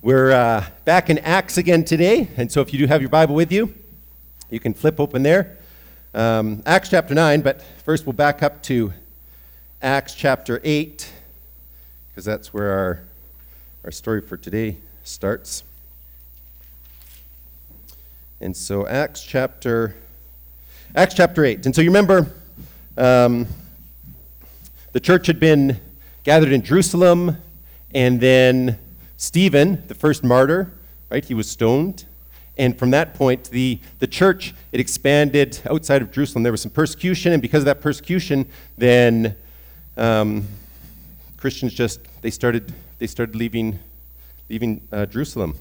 We're uh, back in Acts again today, and so if you do have your Bible with you, you can flip open there. Um, Acts chapter 9, but first we'll back up to Acts chapter 8, because that's where our, our story for today starts. And so Acts chapter Acts chapter 8. And so you remember um, the church had been gathered in Jerusalem, and then Stephen, the first martyr, right, he was stoned. And from that point, the, the church, it expanded outside of Jerusalem. There was some persecution, and because of that persecution, then um, Christians just, they started, they started leaving, leaving uh, Jerusalem.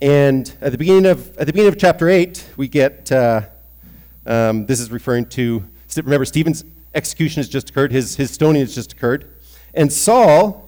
And at the beginning of, at the beginning of chapter 8, we get, uh, um, this is referring to, remember, Stephen's execution has just occurred, his, his stoning has just occurred. And Saul,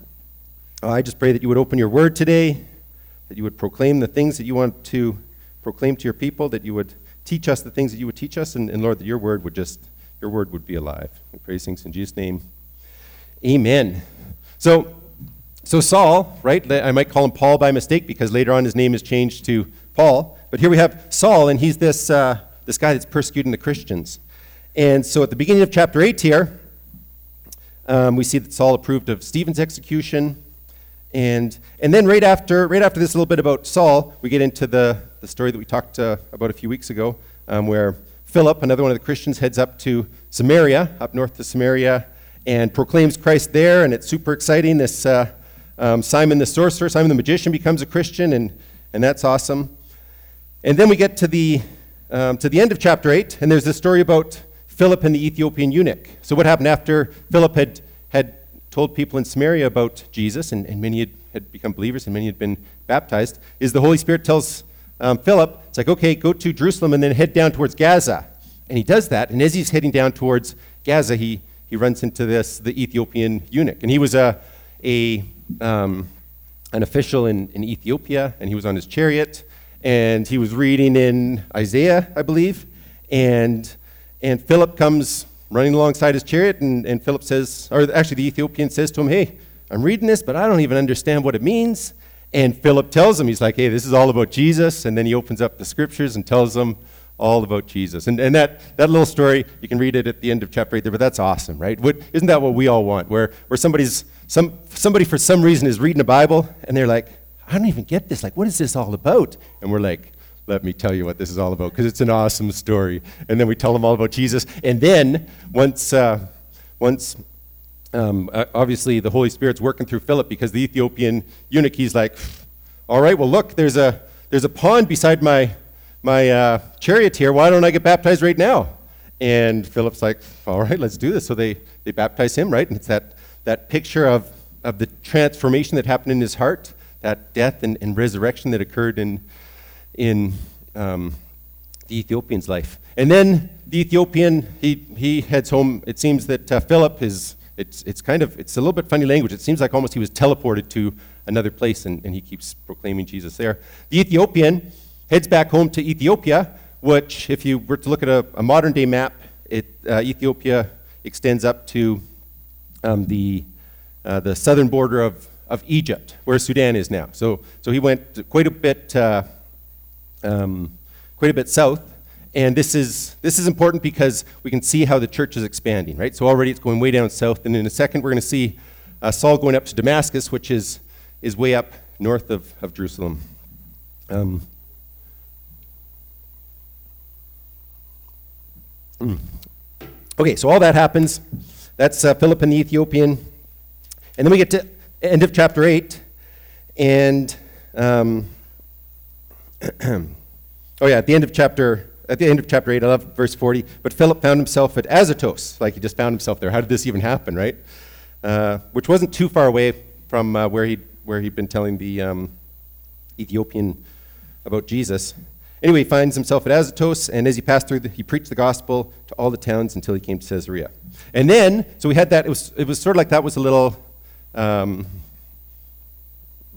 I just pray that you would open your word today, that you would proclaim the things that you want to proclaim to your people, that you would teach us the things that you would teach us, and, and Lord, that your word would just, your word would be alive. We pray things in Jesus' name. Amen. So, so Saul, right? I might call him Paul by mistake because later on his name is changed to Paul. But here we have Saul, and he's this, uh, this guy that's persecuting the Christians. And so at the beginning of chapter 8 here, um, we see that Saul approved of Stephen's execution. And, and then right after, right after this little bit about Saul, we get into the, the story that we talked uh, about a few weeks ago, um, where Philip, another one of the Christians, heads up to Samaria, up north to Samaria, and proclaims Christ there, and it's super exciting. This uh, um, Simon the sorcerer, Simon the magician becomes a Christian, and, and that's awesome. And then we get to the, um, to the end of chapter 8, and there's this story about Philip and the Ethiopian eunuch. So, what happened after Philip had, had told people in Samaria about Jesus, and, and many had, had become believers and many had been baptized, is the Holy Spirit tells um, Philip, it's like, okay, go to Jerusalem and then head down towards Gaza. And he does that, and as he's heading down towards Gaza, he, he runs into this, the Ethiopian eunuch. And he was a, a, um, an official in, in Ethiopia, and he was on his chariot, and he was reading in Isaiah, I believe, and, and Philip comes running alongside his chariot, and, and Philip says, or actually the Ethiopian says to him, Hey, I'm reading this, but I don't even understand what it means. And Philip tells him, he's like, hey, this is all about Jesus. And then he opens up the scriptures and tells them all about Jesus. And, and that, that little story, you can read it at the end of chapter 8 there, but that's awesome, right? What, isn't that what we all want? Where, where somebody's, some, somebody for some reason is reading a Bible and they're like, I don't even get this. Like, what is this all about? And we're like, let me tell you what this is all about because it's an awesome story. And then we tell them all about Jesus. And then once, uh, once um, obviously the Holy Spirit's working through Philip because the Ethiopian eunuch, he's like, all right, well, look, there's a, there's a pond beside my, my uh, chariot here. Why don't I get baptized right now? And Philip's like, all right, let's do this. So they, they baptize him, right? And it's that, that picture of, of the transformation that happened in his heart, that death and, and resurrection that occurred in, in um, the Ethiopian's life. And then the Ethiopian, he, he heads home. It seems that uh, Philip is, it's, it's kind of, it's a little bit funny language. It seems like almost he was teleported to another place and, and he keeps proclaiming Jesus there. The Ethiopian heads back home to Ethiopia, which, if you were to look at a, a modern day map, it, uh, Ethiopia extends up to um, the, uh, the southern border of, of Egypt, where Sudan is now. So, so he went quite a bit uh, um, quite a bit south. And this is, this is important because we can see how the church is expanding, right? So already it's going way down south. And in a second, we're going to see uh, Saul going up to Damascus, which is, is way up north of, of Jerusalem. Um, mm. Okay, so all that happens. That's uh, Philip and the Ethiopian. And then we get to end of chapter 8. And um, oh yeah, at the end of chapter at the end of chapter 8, I love verse 40. But Philip found himself at Azotus, like he just found himself there. How did this even happen, right? Uh, which wasn't too far away from uh, where he'd where he'd been telling the um, Ethiopian about Jesus. Anyway, he finds himself at Azotus, and as he passed through, the, he preached the gospel to all the towns until he came to Caesarea. And then, so we had that, it was, it was sort of like that was a little um,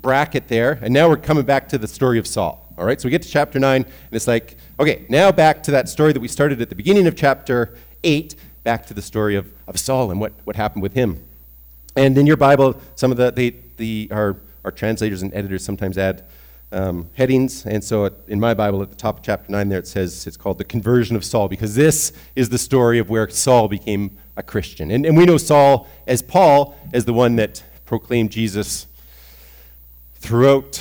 bracket there, and now we're coming back to the story of Saul. All right, so we get to chapter 9, and it's like, okay, now back to that story that we started at the beginning of chapter 8, back to the story of, of Saul and what, what happened with him. And in your Bible, some of the, they, the, our, our translators and editors sometimes add um, headings. And so in my Bible, at the top of chapter 9 there, it says it's called the conversion of Saul, because this is the story of where Saul became a Christian. And, and we know Saul as Paul, as the one that proclaimed Jesus throughout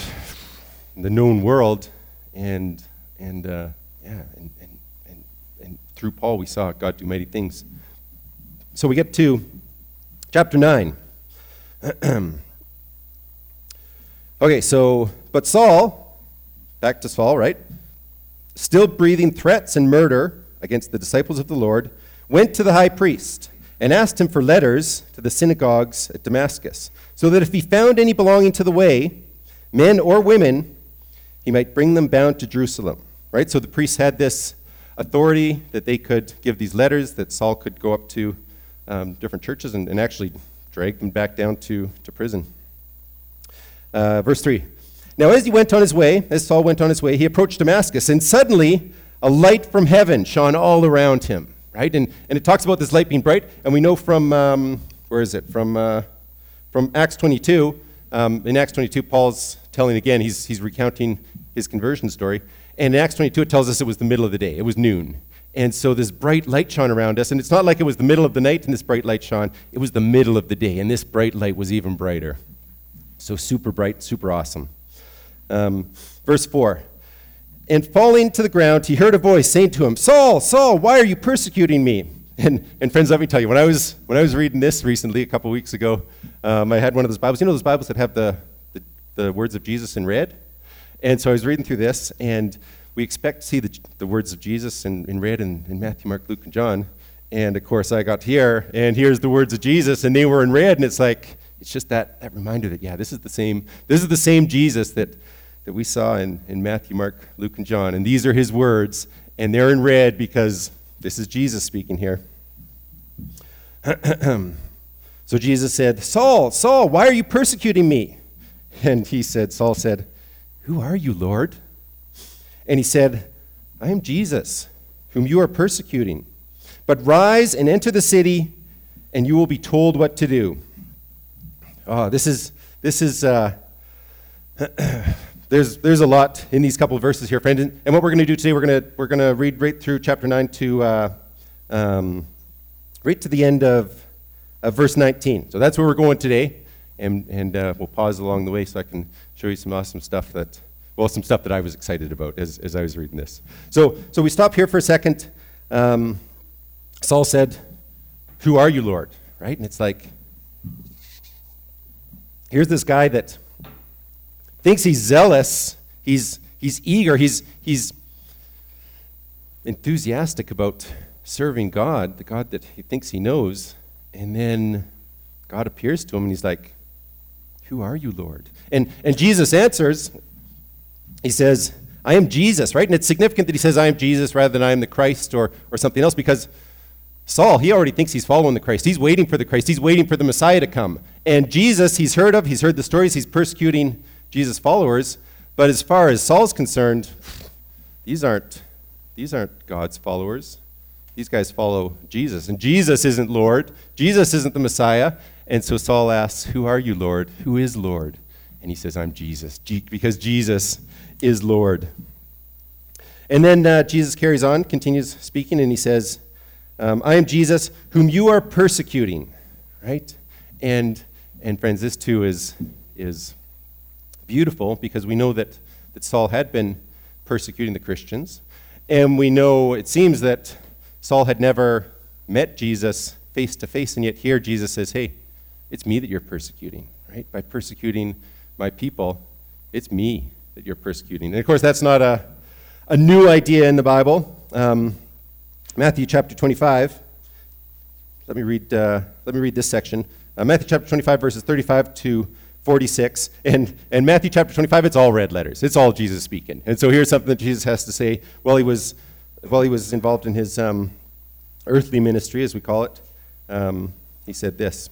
the known world. And, and uh, yeah, and, and, and, and through Paul, we saw God do mighty things. So we get to chapter 9. okay, so, but Saul, back to Saul, right? Still breathing threats and murder against the disciples of the Lord, went to the high priest and asked him for letters to the synagogues at Damascus, so that if he found any belonging to the way, men or women, he might bring them bound to Jerusalem. Right? So the priests had this authority that they could give these letters, that Saul could go up to um, different churches and, and actually drag them back down to, to prison. Uh, verse 3. Now, as he went on his way, as Saul went on his way, he approached Damascus, and suddenly a light from heaven shone all around him, right? And, and it talks about this light being bright, and we know from, um, where is it? From, uh, from Acts 22. Um, in Acts 22, Paul's telling again, he's, he's recounting his conversion story. And in Acts 22, it tells us it was the middle of the day, it was noon. And so this bright light shone around us. And it's not like it was the middle of the night and this bright light shone. It was the middle of the day. And this bright light was even brighter. So super bright, super awesome. Um, verse 4 And falling to the ground, he heard a voice saying to him, Saul, Saul, why are you persecuting me? And, and friends, let me tell you, when I was, when I was reading this recently, a couple weeks ago, um, I had one of those Bibles. You know those Bibles that have the, the, the words of Jesus in red? And so I was reading through this, and we expect to see the, the words of Jesus in, in red in, in Matthew, Mark, Luke, and John. And of course, I got here, and here's the words of Jesus, and they were in red, and it's like, it's just that, that reminder that, yeah, this is the same, this is the same Jesus that, that we saw in, in Matthew, Mark, Luke, and John. And these are his words, and they're in red because this is Jesus speaking here. so Jesus said, Saul, Saul, why are you persecuting me? And he said, Saul said, Who are you, Lord? And he said, I am Jesus, whom you are persecuting. But rise and enter the city, and you will be told what to do. Oh, this is, this is, uh, there's, there's a lot in these couple of verses here, friend. And what we're going to do today, we're going to, we're to read right through chapter 9 to, uh, um, right to the end of, of verse 19. So that's where we're going today. And, and uh, we'll pause along the way so I can show you some awesome stuff that well, some stuff that I was excited about as, as I was reading this. So, so we stop here for a second. Um, Saul said, Who are you, Lord? Right? And it's like, here's this guy that thinks he's zealous, he's, he's eager, he's, he's enthusiastic about serving God, the God that he thinks he knows. And then God appears to him and he's like, Who are you, Lord? And, and Jesus answers, he says, I am Jesus, right? And it's significant that he says, I am Jesus rather than I am the Christ or, or something else because Saul, he already thinks he's following the Christ. He's waiting for the Christ. He's waiting for the Messiah to come. And Jesus, he's heard of, he's heard the stories, he's persecuting Jesus' followers. But as far as Saul's concerned, these aren't, these aren't God's followers. These guys follow Jesus. And Jesus isn't Lord. Jesus isn't the Messiah. And so Saul asks, Who are you, Lord? Who is Lord? And he says, I'm Jesus. because Jesus is Lord. And then uh, Jesus carries on, continues speaking, and he says, um, I am Jesus, whom you are persecuting. Right? And, and friends, this too is, is beautiful because we know that, that Saul had been persecuting the Christians. And we know, it seems that Saul had never met Jesus face to face, and yet here Jesus says, Hey, it's me that you're persecuting, right? By persecuting my people, it's me that you're persecuting. And of course, that's not a, a new idea in the Bible. Um, Matthew chapter 25. Let me read, uh, let me read this section. Uh, Matthew chapter 25, verses 35 to 46. And, and Matthew chapter 25, it's all red letters. It's all Jesus speaking. And so here's something that Jesus has to say while he was, while he was involved in his um, earthly ministry, as we call it. Um, he said this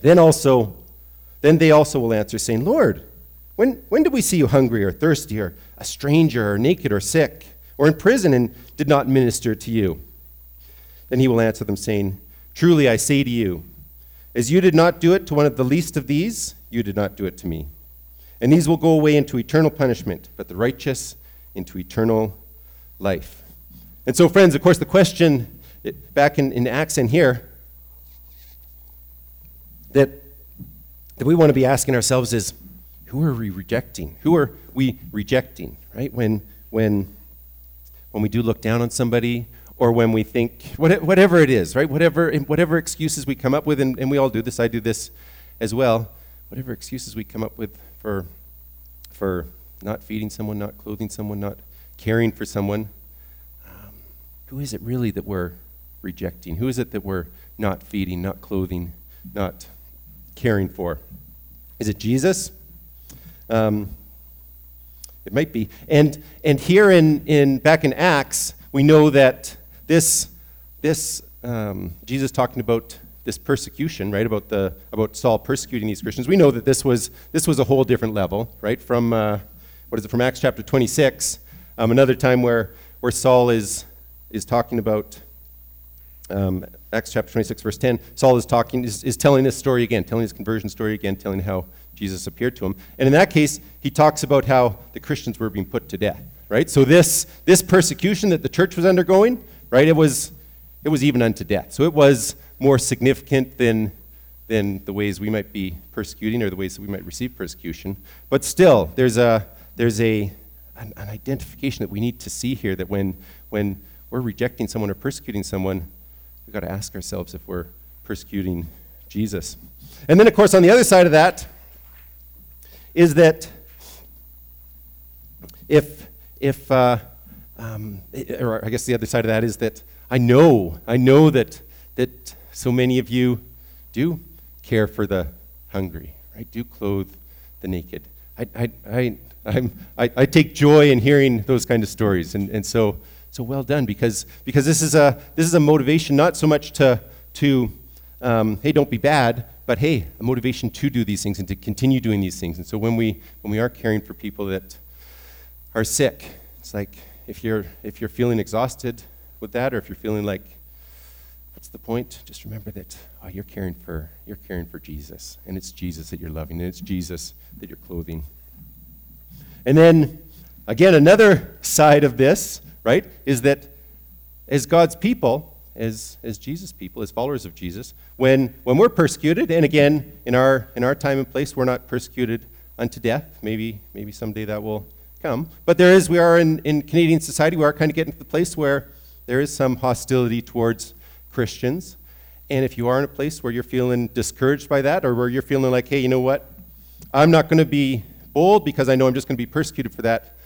Then also, then they also will answer, saying, Lord, when, when did we see you hungry or thirsty or a stranger or naked or sick or in prison and did not minister to you? Then he will answer them, saying, Truly I say to you, as you did not do it to one of the least of these, you did not do it to me. And these will go away into eternal punishment, but the righteous into eternal life. And so, friends, of course, the question eh, back in, in Acts and here that, that we want to be asking ourselves is who are we rejecting? Who are we rejecting, right? When, when, when we do look down on somebody, or when we think, whatever it is, right? Whatever, whatever excuses we come up with, and, and we all do this, I do this as well. Whatever excuses we come up with for, for not feeding someone, not clothing someone, not caring for someone, um, who is it really that we're rejecting? Who is it that we're not feeding, not clothing, not caring for? Is it Jesus? Um, it might be. And, and here in, in, back in Acts, we know that this, this um, Jesus talking about this persecution, right, about, the, about Saul persecuting these Christians, we know that this was, this was a whole different level, right, from, uh, what is it, from Acts chapter 26, um, another time where, where Saul is, is talking about, um, Acts chapter 26, verse 10, Saul is talking, is, is telling this story again, telling his conversion story again, telling how Jesus appeared to him. And in that case, he talks about how the Christians were being put to death, right? So this, this persecution that the church was undergoing, right, it was, it was even unto death. So it was more significant than, than the ways we might be persecuting or the ways that we might receive persecution. But still, there's, a, there's a, an, an identification that we need to see here that when, when we're rejecting someone or persecuting someone, we've got to ask ourselves if we're persecuting Jesus. And then, of course, on the other side of that, is that if, if uh, um, or I guess the other side of that is that I know, I know that, that so many of you do care for the hungry, right? Do clothe the naked. I, I, I, I'm, I, I take joy in hearing those kind of stories, and, and so, so well done because, because this, is a, this is a motivation not so much to, to um, hey, don't be bad, but hey, a motivation to do these things and to continue doing these things. And so when we, when we are caring for people that are sick, it's like if you're, if you're feeling exhausted with that, or if you're feeling like, what's the point? Just remember that oh, you're, caring for, you're caring for Jesus, and it's Jesus that you're loving, and it's Jesus that you're clothing. And then, again, another side of this, right, is that as God's people, as, as Jesus people, as followers of Jesus, when, when we're persecuted, and again, in our, in our time and place, we're not persecuted unto death. Maybe, maybe someday that will come. But there is, we are in, in Canadian society, we are kind of getting to the place where there is some hostility towards Christians. And if you are in a place where you're feeling discouraged by that, or where you're feeling like, hey, you know what? I'm not going to be bold because I know I'm just going to be persecuted for that.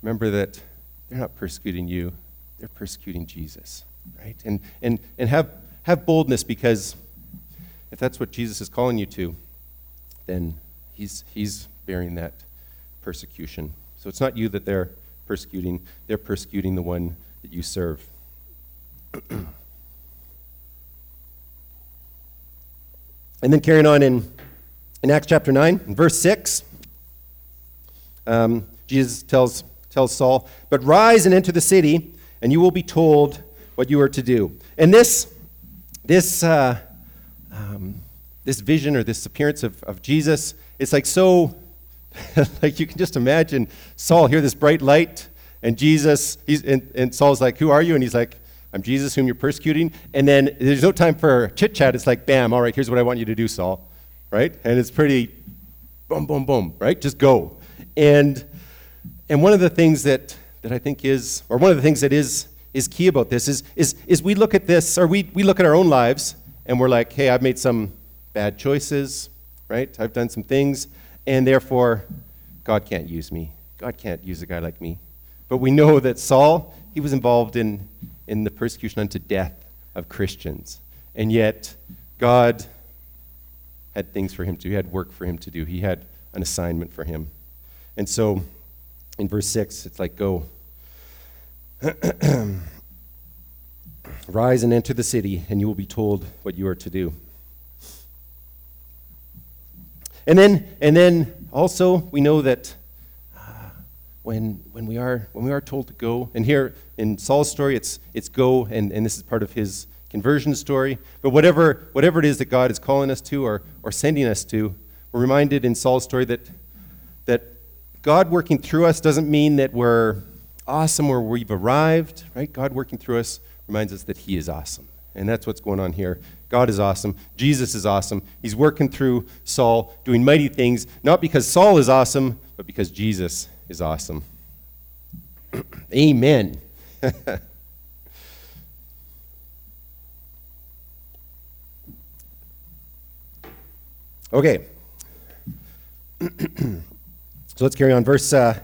Remember that they're not persecuting you, they're persecuting Jesus right? And, and, and have, have boldness because if that's what Jesus is calling you to, then he's, he's bearing that persecution. So it's not you that they're persecuting, they're persecuting the one that you serve. and then carrying on in, in Acts chapter 9, verse 6, um, Jesus tells, tells Saul, But rise and enter the city, and you will be told what you are to do. And this, this, uh, um, this vision or this appearance of, of Jesus, it's like so, like you can just imagine Saul hear this bright light, and Jesus, he's, and, and Saul's like, Who are you? And he's like, I'm Jesus whom you're persecuting. And then there's no time for chit chat. It's like, bam, all right, here's what I want you to do, Saul. Right? And it's pretty boom, boom, boom, right? Just go. And, and one of the things that, that I think is, or one of the things that is, is key about this is, is, is we look at this, or we, we look at our own lives, and we're like, hey, I've made some bad choices, right? I've done some things, and therefore, God can't use me. God can't use a guy like me. But we know that Saul, he was involved in, in the persecution unto death of Christians. And yet, God had things for him to do. He had work for him to do. He had an assignment for him. And so, in verse 6, it's like, go. Rise and enter the city, and you will be told what you are to do. And then, and then also, we know that uh, when, when, we are, when we are told to go, and here in Saul's story, it's, it's go, and, and this is part of his conversion story. But whatever, whatever it is that God is calling us to or, or sending us to, we're reminded in Saul's story that, that God working through us doesn't mean that we're awesome or we've arrived, right? God working through us reminds us that He is awesome. And that's what's going on here. God is awesome. Jesus is awesome. He's working through Saul, doing mighty things, not because Saul is awesome, but because Jesus is awesome. Amen. okay. so let's carry on. Verse, uh,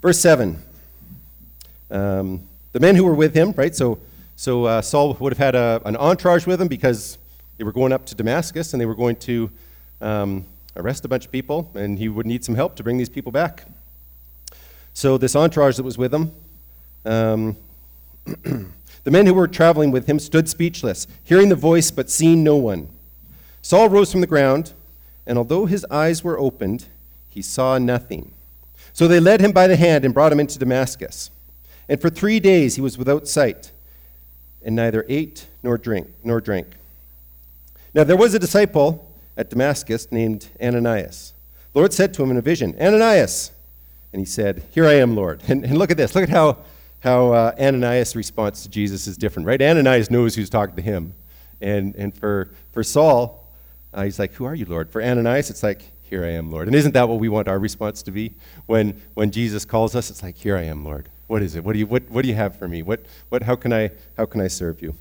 verse 7. Um, the men who were with him, right? So, so uh, Saul would have had a, an entourage with him because they were going up to Damascus and they were going to um, arrest a bunch of people, and he would need some help to bring these people back. So, this entourage that was with him, um, the men who were traveling with him stood speechless, hearing the voice but seeing no one. Saul rose from the ground, and although his eyes were opened, he saw nothing. So they led him by the hand and brought him into Damascus. And for three days he was without sight, and neither ate nor drink nor drank. Now there was a disciple at Damascus named Ananias. The Lord said to him in a vision, Ananias. And he said, Here I am, Lord. And, and look at this. Look at how, how uh, Ananias' response to Jesus is different, right? Ananias knows who's talking to him. And, and for, for Saul, uh, he's like, Who are you, Lord? For Ananias, it's like, Here I am, Lord. And isn't that what we want our response to be? When, when Jesus calls us, it's like, Here I am, Lord. What is it? What do you, what, what do you have for me? What, what, how, can I, how can I serve you?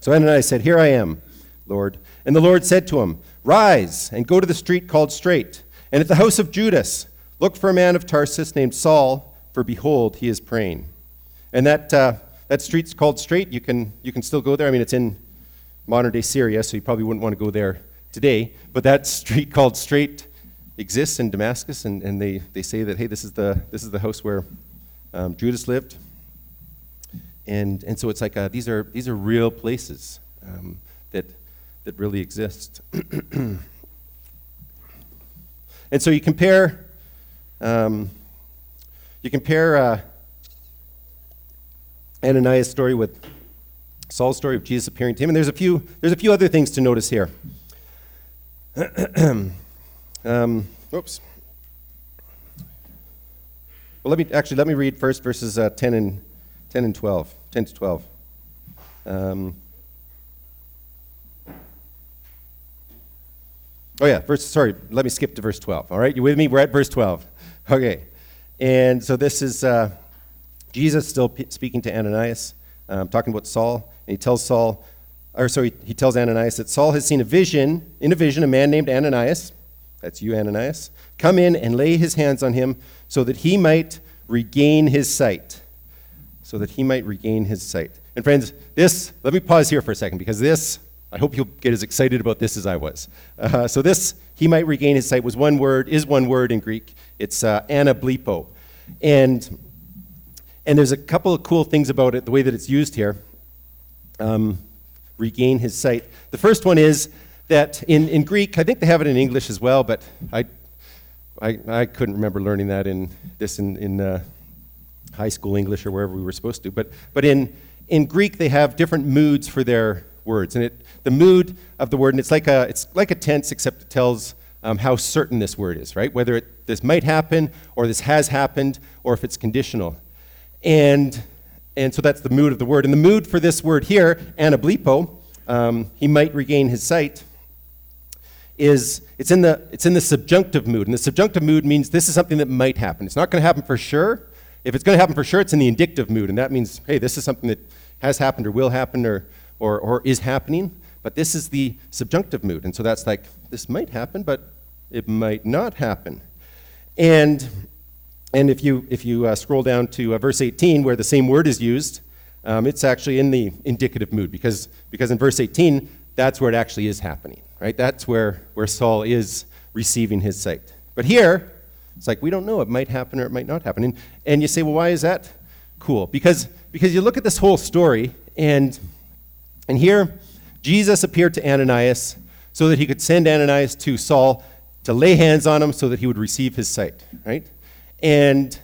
So Ananias said, Here I am, Lord. And the Lord said to him, Rise and go to the street called Straight, and at the house of Judas Look for a man of Tarsus named Saul, for behold, he is praying. And that, uh, that street's called Straight. You can, you can still go there. I mean, it's in modern day Syria, so you probably wouldn't want to go there today. But that street called Straight exists in Damascus, and, and they, they say that, hey, this is the, this is the house where um, Judas lived. And, and so it's like uh, these, are, these are real places um, that, that really exist. and so you compare um, you compare uh, Ananias' story with Saul's story of Jesus appearing to him, and there's a few, there's a few other things to notice here. um, oops. Well, let me actually let me read first verses uh, 10 and 10 and 12, 10 to 12. Um, oh yeah, verse. Sorry, let me skip to verse 12. All right, you with me? We're at verse 12. Okay. And so this is uh, Jesus still p- speaking to Ananias, um, talking about Saul. And he tells Saul, or so he tells Ananias that Saul has seen a vision, in a vision, a man named Ananias, that's you, Ananias, come in and lay his hands on him so that he might regain his sight. So that he might regain his sight. And friends, this, let me pause here for a second because this, I hope you'll get as excited about this as I was. Uh, so this he might regain his sight was one word, is one word in Greek. It's uh, anablepo. And, and there's a couple of cool things about it, the way that it's used here. Um, regain his sight. The first one is that in, in Greek, I think they have it in English as well, but I, I, I couldn't remember learning that in this in, in uh, high school English or wherever we were supposed to. But, but in, in Greek, they have different moods for their words. And it, the mood of the word, and it's like a, it's like a tense, except it tells um, how certain this word is, right? Whether it, this might happen, or this has happened, or if it's conditional. And, and so that's the mood of the word. And the mood for this word here, anablepo, um, he might regain his sight, is it's in, the, it's in the subjunctive mood. And the subjunctive mood means this is something that might happen. It's not going to happen for sure. If it's going to happen for sure, it's in the indicative mood. And that means, hey, this is something that has happened or will happen or, or, or is happening. But this is the subjunctive mood. And so that's like, this might happen, but it might not happen. And, and if you, if you uh, scroll down to uh, verse 18, where the same word is used, um, it's actually in the indicative mood because, because in verse 18, that's where it actually is happening, right? That's where, where Saul is receiving his sight. But here, it's like we don't know. It might happen or it might not happen. And, and you say, well, why is that cool? Because, because you look at this whole story, and, and here, Jesus appeared to Ananias so that he could send Ananias to Saul to lay hands on him so that he would receive his sight, right? And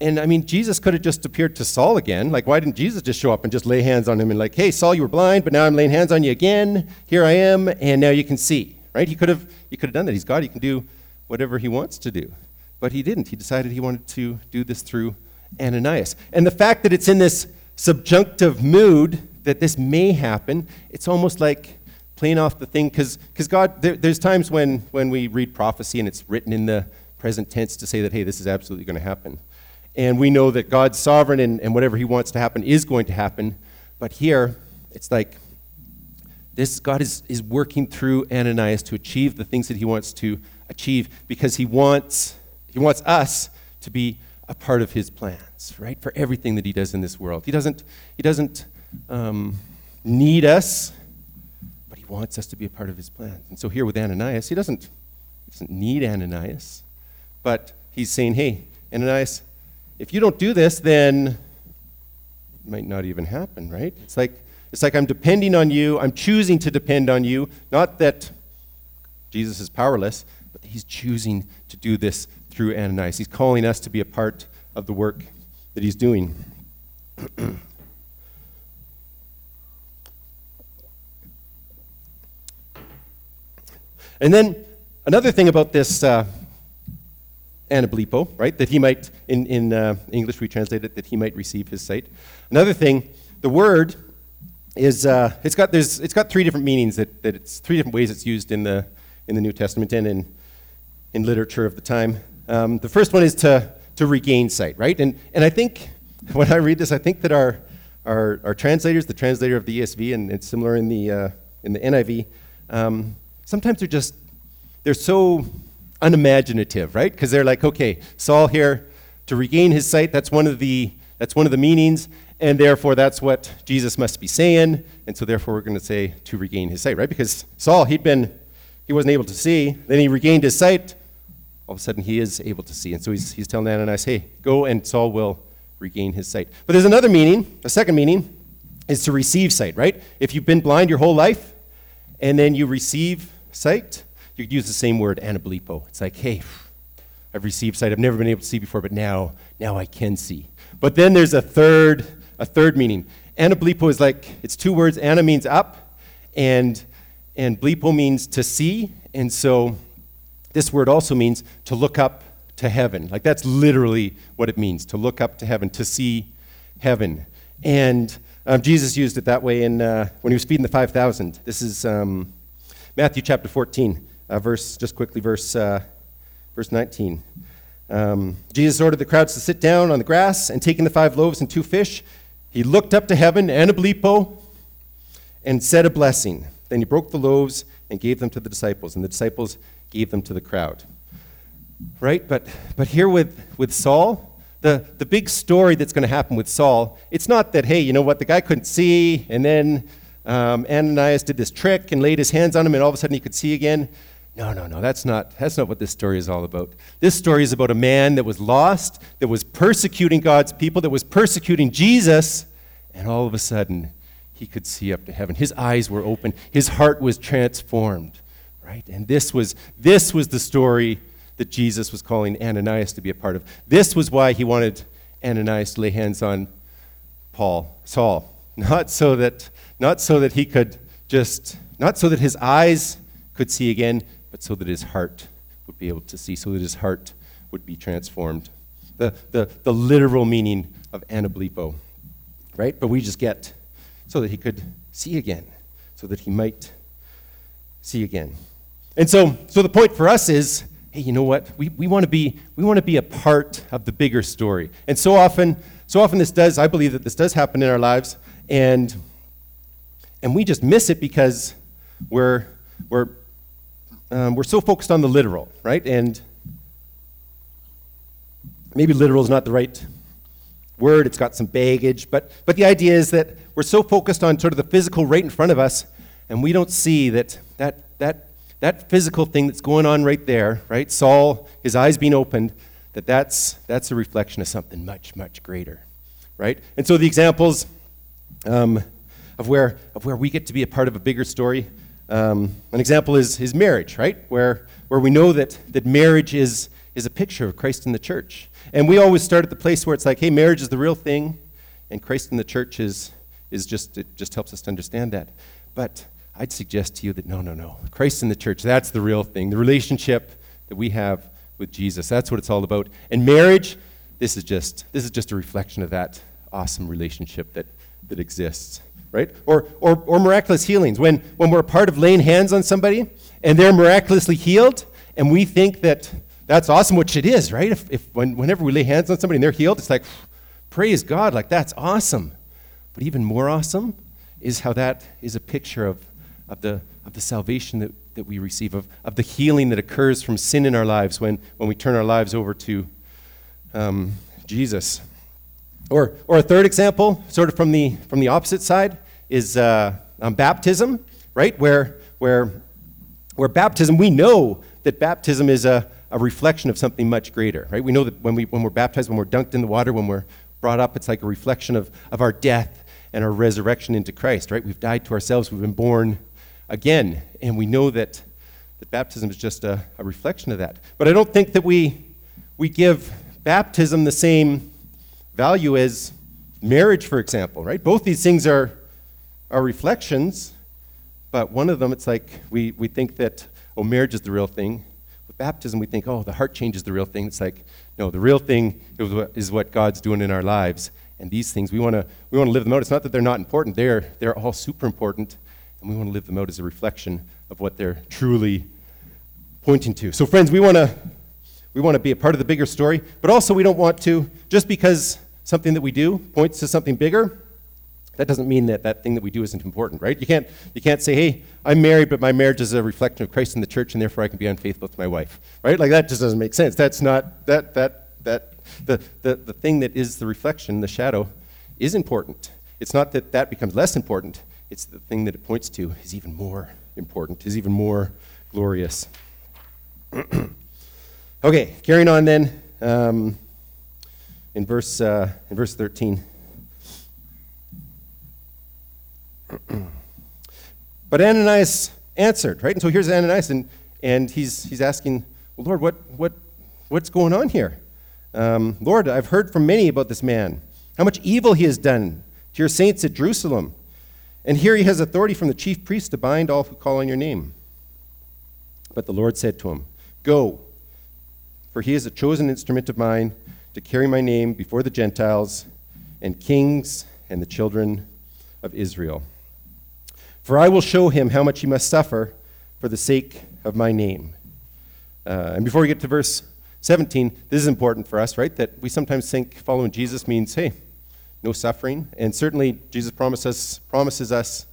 and I mean, Jesus could have just appeared to Saul again. Like, why didn't Jesus just show up and just lay hands on him and, like, hey, Saul, you were blind, but now I'm laying hands on you again. Here I am, and now you can see, right? He could have, he could have done that. He's God. He can do whatever he wants to do. But he didn't. He decided he wanted to do this through Ananias. And the fact that it's in this subjunctive mood that this may happen, it's almost like playing off the thing, because God, there, there's times when, when we read prophecy and it's written in the present tense to say that, hey, this is absolutely going to happen. And we know that God's sovereign and, and whatever He wants to happen is going to happen. But here, it's like this God is, is working through Ananias to achieve the things that He wants to achieve because He wants, he wants us to be a part of His plans, right? For everything that He does in this world. He doesn't, he doesn't um, need us, but He wants us to be a part of His plans. And so here with Ananias, He doesn't, he doesn't need Ananias, but He's saying, hey, Ananias, if you don't do this, then it might not even happen, right? It's like, it's like I'm depending on you. I'm choosing to depend on you. Not that Jesus is powerless, but he's choosing to do this through Ananias. He's calling us to be a part of the work that he's doing. and then another thing about this. Uh, anablepo, right? That he might, in, in uh, English we translate it, that he might receive his sight. Another thing, the word is, uh, it's, got, there's, it's got three different meanings, that, that it's three different ways it's used in the, in the New Testament and in, in literature of the time. Um, the first one is to, to regain sight, right? And, and I think, when I read this, I think that our, our, our translators, the translator of the ESV, and it's similar in the, uh, in the NIV, um, sometimes they're just, they're so unimaginative, right? Because they're like, okay, Saul here to regain his sight, that's one of the that's one of the meanings, and therefore that's what Jesus must be saying, and so therefore we're going to say to regain his sight, right? Because Saul, he'd been he wasn't able to see, then he regained his sight, all of a sudden he is able to see. And so he's, he's telling Ananias, hey, go and Saul will regain his sight. But there's another meaning, a second meaning, is to receive sight, right? If you've been blind your whole life and then you receive sight, you could use the same word, anablepo. It's like, hey, I've received sight. I've never been able to see before, but now, now I can see. But then there's a third, a third meaning. Anablepo is like, it's two words. Ana means up, and, and blepo means to see. And so this word also means to look up to heaven. Like that's literally what it means, to look up to heaven, to see heaven. And um, Jesus used it that way in, uh, when he was feeding the 5,000. This is um, Matthew chapter 14 uh, verse, just quickly, verse, uh, verse 19. Um, Jesus ordered the crowds to sit down on the grass, and taking the five loaves and two fish, he looked up to heaven, and anablepo, and said a blessing. Then he broke the loaves and gave them to the disciples, and the disciples gave them to the crowd. Right? But, but here with, with Saul, the, the big story that's going to happen with Saul, it's not that, hey, you know what, the guy couldn't see, and then um, Ananias did this trick and laid his hands on him, and all of a sudden he could see again. No, no, no, that's not, that's not what this story is all about. This story is about a man that was lost, that was persecuting God's people, that was persecuting Jesus, and all of a sudden, he could see up to heaven. His eyes were open, his heart was transformed, right? And this was, this was the story that Jesus was calling Ananias to be a part of. This was why he wanted Ananias to lay hands on Paul, Saul, not so that, not so that he could just, not so that his eyes could see again, but so that his heart would be able to see, so that his heart would be transformed. The, the, the literal meaning of anablepo, right? But we just get so that he could see again, so that he might see again. And so, so the point for us is hey, you know what? We, we want to be we want to be a part of the bigger story. And so often, so often this does, I believe that this does happen in our lives, and and we just miss it because we're we're um, we're so focused on the literal, right? And maybe literal is not the right word, it's got some baggage, but, but the idea is that we're so focused on sort of the physical right in front of us, and we don't see that that, that, that physical thing that's going on right there, right? Saul, his eyes being opened, that that's, that's a reflection of something much, much greater, right? And so the examples um, of, where, of where we get to be a part of a bigger story um, an example is, his marriage, right? Where, where we know that, that marriage is, is a picture of Christ in the church. And we always start at the place where it's like, hey, marriage is the real thing, and Christ in the church is, is just, it just helps us to understand that. But I'd suggest to you that no, no, no. Christ in the church, that's the real thing. The relationship that we have with Jesus, that's what it's all about. And marriage, this is just, this is just a reflection of that awesome relationship that, that exists right? Or, or, or miraculous healings. When, when we're part of laying hands on somebody and they're miraculously healed, and we think that that's awesome, which it is, right? If, if when, whenever we lay hands on somebody and they're healed, it's like, praise God, like that's awesome. But even more awesome is how that is a picture of, of, the, of the salvation that, that we receive, of, of the healing that occurs from sin in our lives when, when we turn our lives over to um, Jesus. Or, or a third example, sort of from the, from the opposite side, is uh, um, baptism, right? Where, where, where baptism, we know that baptism is a, a reflection of something much greater, right? We know that when, we, when we're baptized, when we're dunked in the water, when we're brought up, it's like a reflection of, of our death and our resurrection into Christ, right? We've died to ourselves, we've been born again, and we know that, that baptism is just a, a reflection of that. But I don't think that we, we give baptism the same value as marriage, for example, right? Both these things are, are reflections, but one of them, it's like we, we think that, oh, marriage is the real thing. With baptism, we think, oh, the heart change is the real thing. It's like, no, the real thing is what God's doing in our lives. And these things, we want to we wanna live them out. It's not that they're not important, they're, they're all super important, and we want to live them out as a reflection of what they're truly pointing to. So, friends, we want to we want to be a part of the bigger story, but also we don't want to, just because something that we do points to something bigger, that doesn't mean that that thing that we do isn't important, right? You can't, you can't say, hey, I'm married, but my marriage is a reflection of Christ in the church, and therefore I can be unfaithful to my wife, right? Like that just doesn't make sense. That's not, that, that, that, the, the, the thing that is the reflection, the shadow, is important. It's not that that becomes less important, it's the thing that it points to is even more important, is even more glorious. Okay, carrying on then um, in, verse, uh, in verse 13. but Ananias answered, right? And so here's Ananias, and, and he's, he's asking, well, Lord, what, what, what's going on here? Um, Lord, I've heard from many about this man, how much evil he has done to your saints at Jerusalem. And here he has authority from the chief priest to bind all who call on your name. But the Lord said to him, Go for he is a chosen instrument of mine to carry my name before the Gentiles and kings and the children of Israel. For I will show him how much he must suffer for the sake of my name. Uh, and before we get to verse 17, this is important for us, right? That we sometimes think following Jesus means, hey, no suffering. And certainly Jesus promises, promises us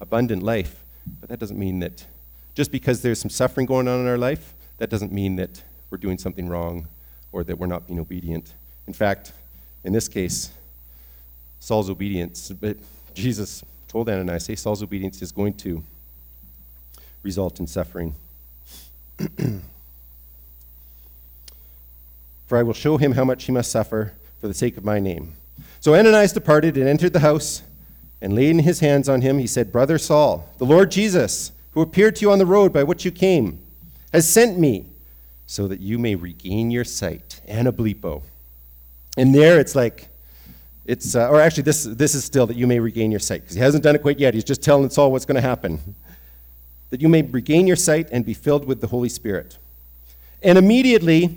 abundant life. But that doesn't mean that just because there's some suffering going on in our life, that doesn't mean that we're doing something wrong or that we're not being obedient. In fact, in this case, Saul's obedience, but Jesus told Ananias, say Saul's obedience is going to result in suffering. for I will show him how much he must suffer for the sake of my name. So Ananias departed and entered the house, And laying his hands on him, he said, Brother Saul, the Lord Jesus, who appeared to you on the road by which you came, has sent me so that you may regain your sight. Anablepo. And there it's like, it's, uh, or actually, this, this is still that you may regain your sight, because he hasn't done it quite yet. He's just telling Saul what's going to happen. That you may regain your sight and be filled with the Holy Spirit. And immediately,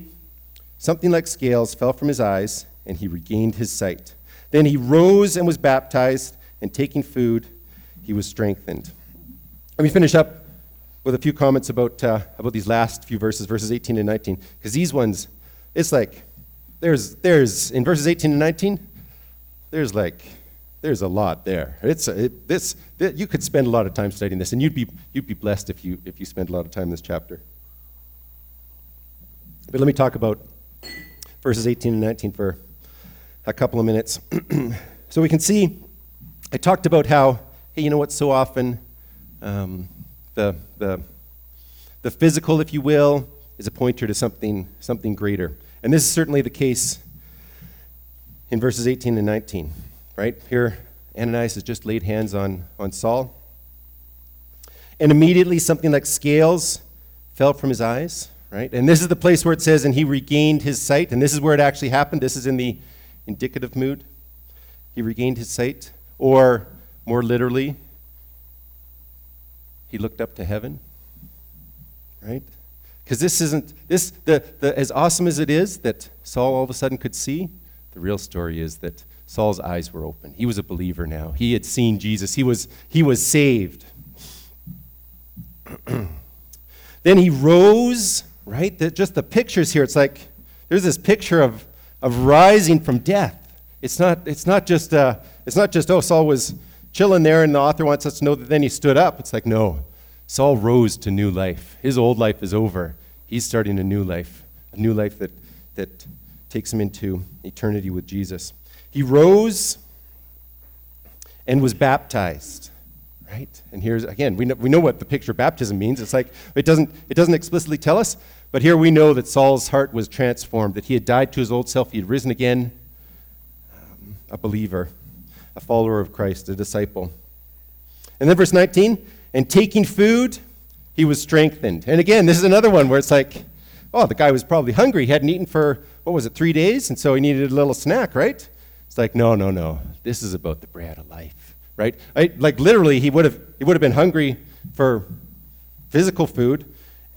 something like scales fell from his eyes, and he regained his sight. Then he rose and was baptized, and taking food, he was strengthened. Let me finish up with a few comments about, uh, about these last few verses, verses 18 and 19, because these ones, it's like, there's, there's, in verses 18 and 19, there's like, there's a lot there. It's it, this, it, you could spend a lot of time studying this, and you'd be, you'd be blessed if you, if you spend a lot of time in this chapter. But let me talk about verses 18 and 19 for a couple of minutes. so we can see, I talked about how, hey, you know what, so often um, the, the, the physical, if you will, is a pointer to something, something greater. And this is certainly the case in verses 18 and 19, right? Here, Ananias has just laid hands on, on Saul. And immediately something like scales fell from his eyes, right? And this is the place where it says, and he regained his sight. And this is where it actually happened. This is in the indicative mood. He regained his sight. Or more literally, he looked up to heaven, right? Because this isn't, this, the, the, as awesome as it is that Saul all of a sudden could see, the real story is that Saul's eyes were open. He was a believer now. He had seen Jesus. He was, he was saved. then he rose, right? The, just the pictures here, it's like there's this picture of, of rising from death. It's not, it's, not just, uh, it's not just, oh, Saul was chilling there, and the author wants us to know that then he stood up. It's like, no, Saul rose to new life. His old life is over. He's starting a new life, a new life that, that takes him into eternity with Jesus. He rose and was baptized, right? And here's, again, we know, we know what the picture of baptism means. It's like, it doesn't, it doesn't explicitly tell us, but here we know that Saul's heart was transformed, that he had died to his old self, he had risen again, um, a believer a follower of Christ, a disciple. And then verse 19, and taking food, he was strengthened. And again, this is another one where it's like, oh, the guy was probably hungry. He hadn't eaten for, what was it, three days? And so he needed a little snack, right? It's like, no, no, no. This is about the bread of life, right? I, like literally, he would have he would have been hungry for physical food,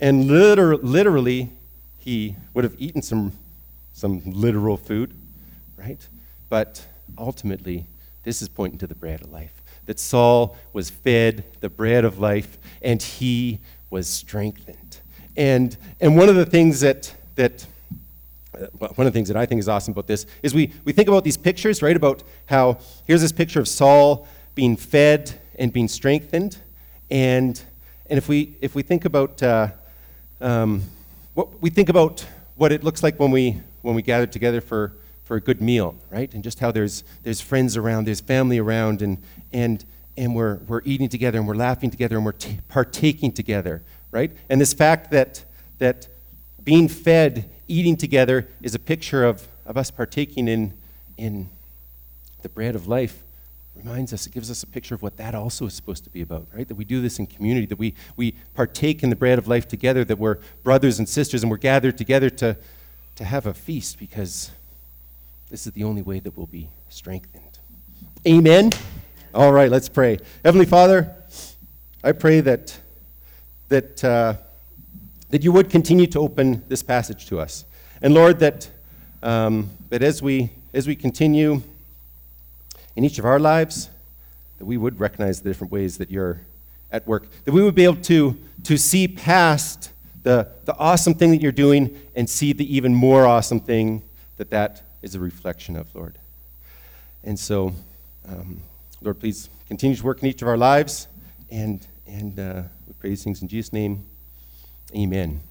and liter- literally, he would have eaten some some literal food, right? But ultimately, this is pointing to the bread of life. That Saul was fed the bread of life and he was strengthened. And, and one of the things that, that one of the things that I think is awesome about this is we, we think about these pictures, right? About how here's this picture of Saul being fed and being strengthened. And, and if, we, if we think about uh, um, what we think about what it looks like when we, when we gather together for, for a good meal, right? And just how there's, there's friends around, there's family around, and, and, and we're, we're eating together, and we're laughing together, and we're t- partaking together, right? And this fact that, that being fed, eating together, is a picture of, of us partaking in, in the bread of life reminds us, it gives us a picture of what that also is supposed to be about, right? That we do this in community, that we, we partake in the bread of life together, that we're brothers and sisters and we're gathered together to, to have a feast because this is the only way that we'll be strengthened. Amen. All right, let's pray. Heavenly Father, I pray that that uh, that you would continue to open this passage to us, and Lord, that um, that as we as we continue in each of our lives, that we would recognize the different ways that you're at work, that we would be able to to see past the the awesome thing that you're doing and see the even more awesome thing that that is a reflection of, Lord. And so, um, Lord, please continue to work in each of our lives. And, and uh, we pray these things in Jesus' name. Amen.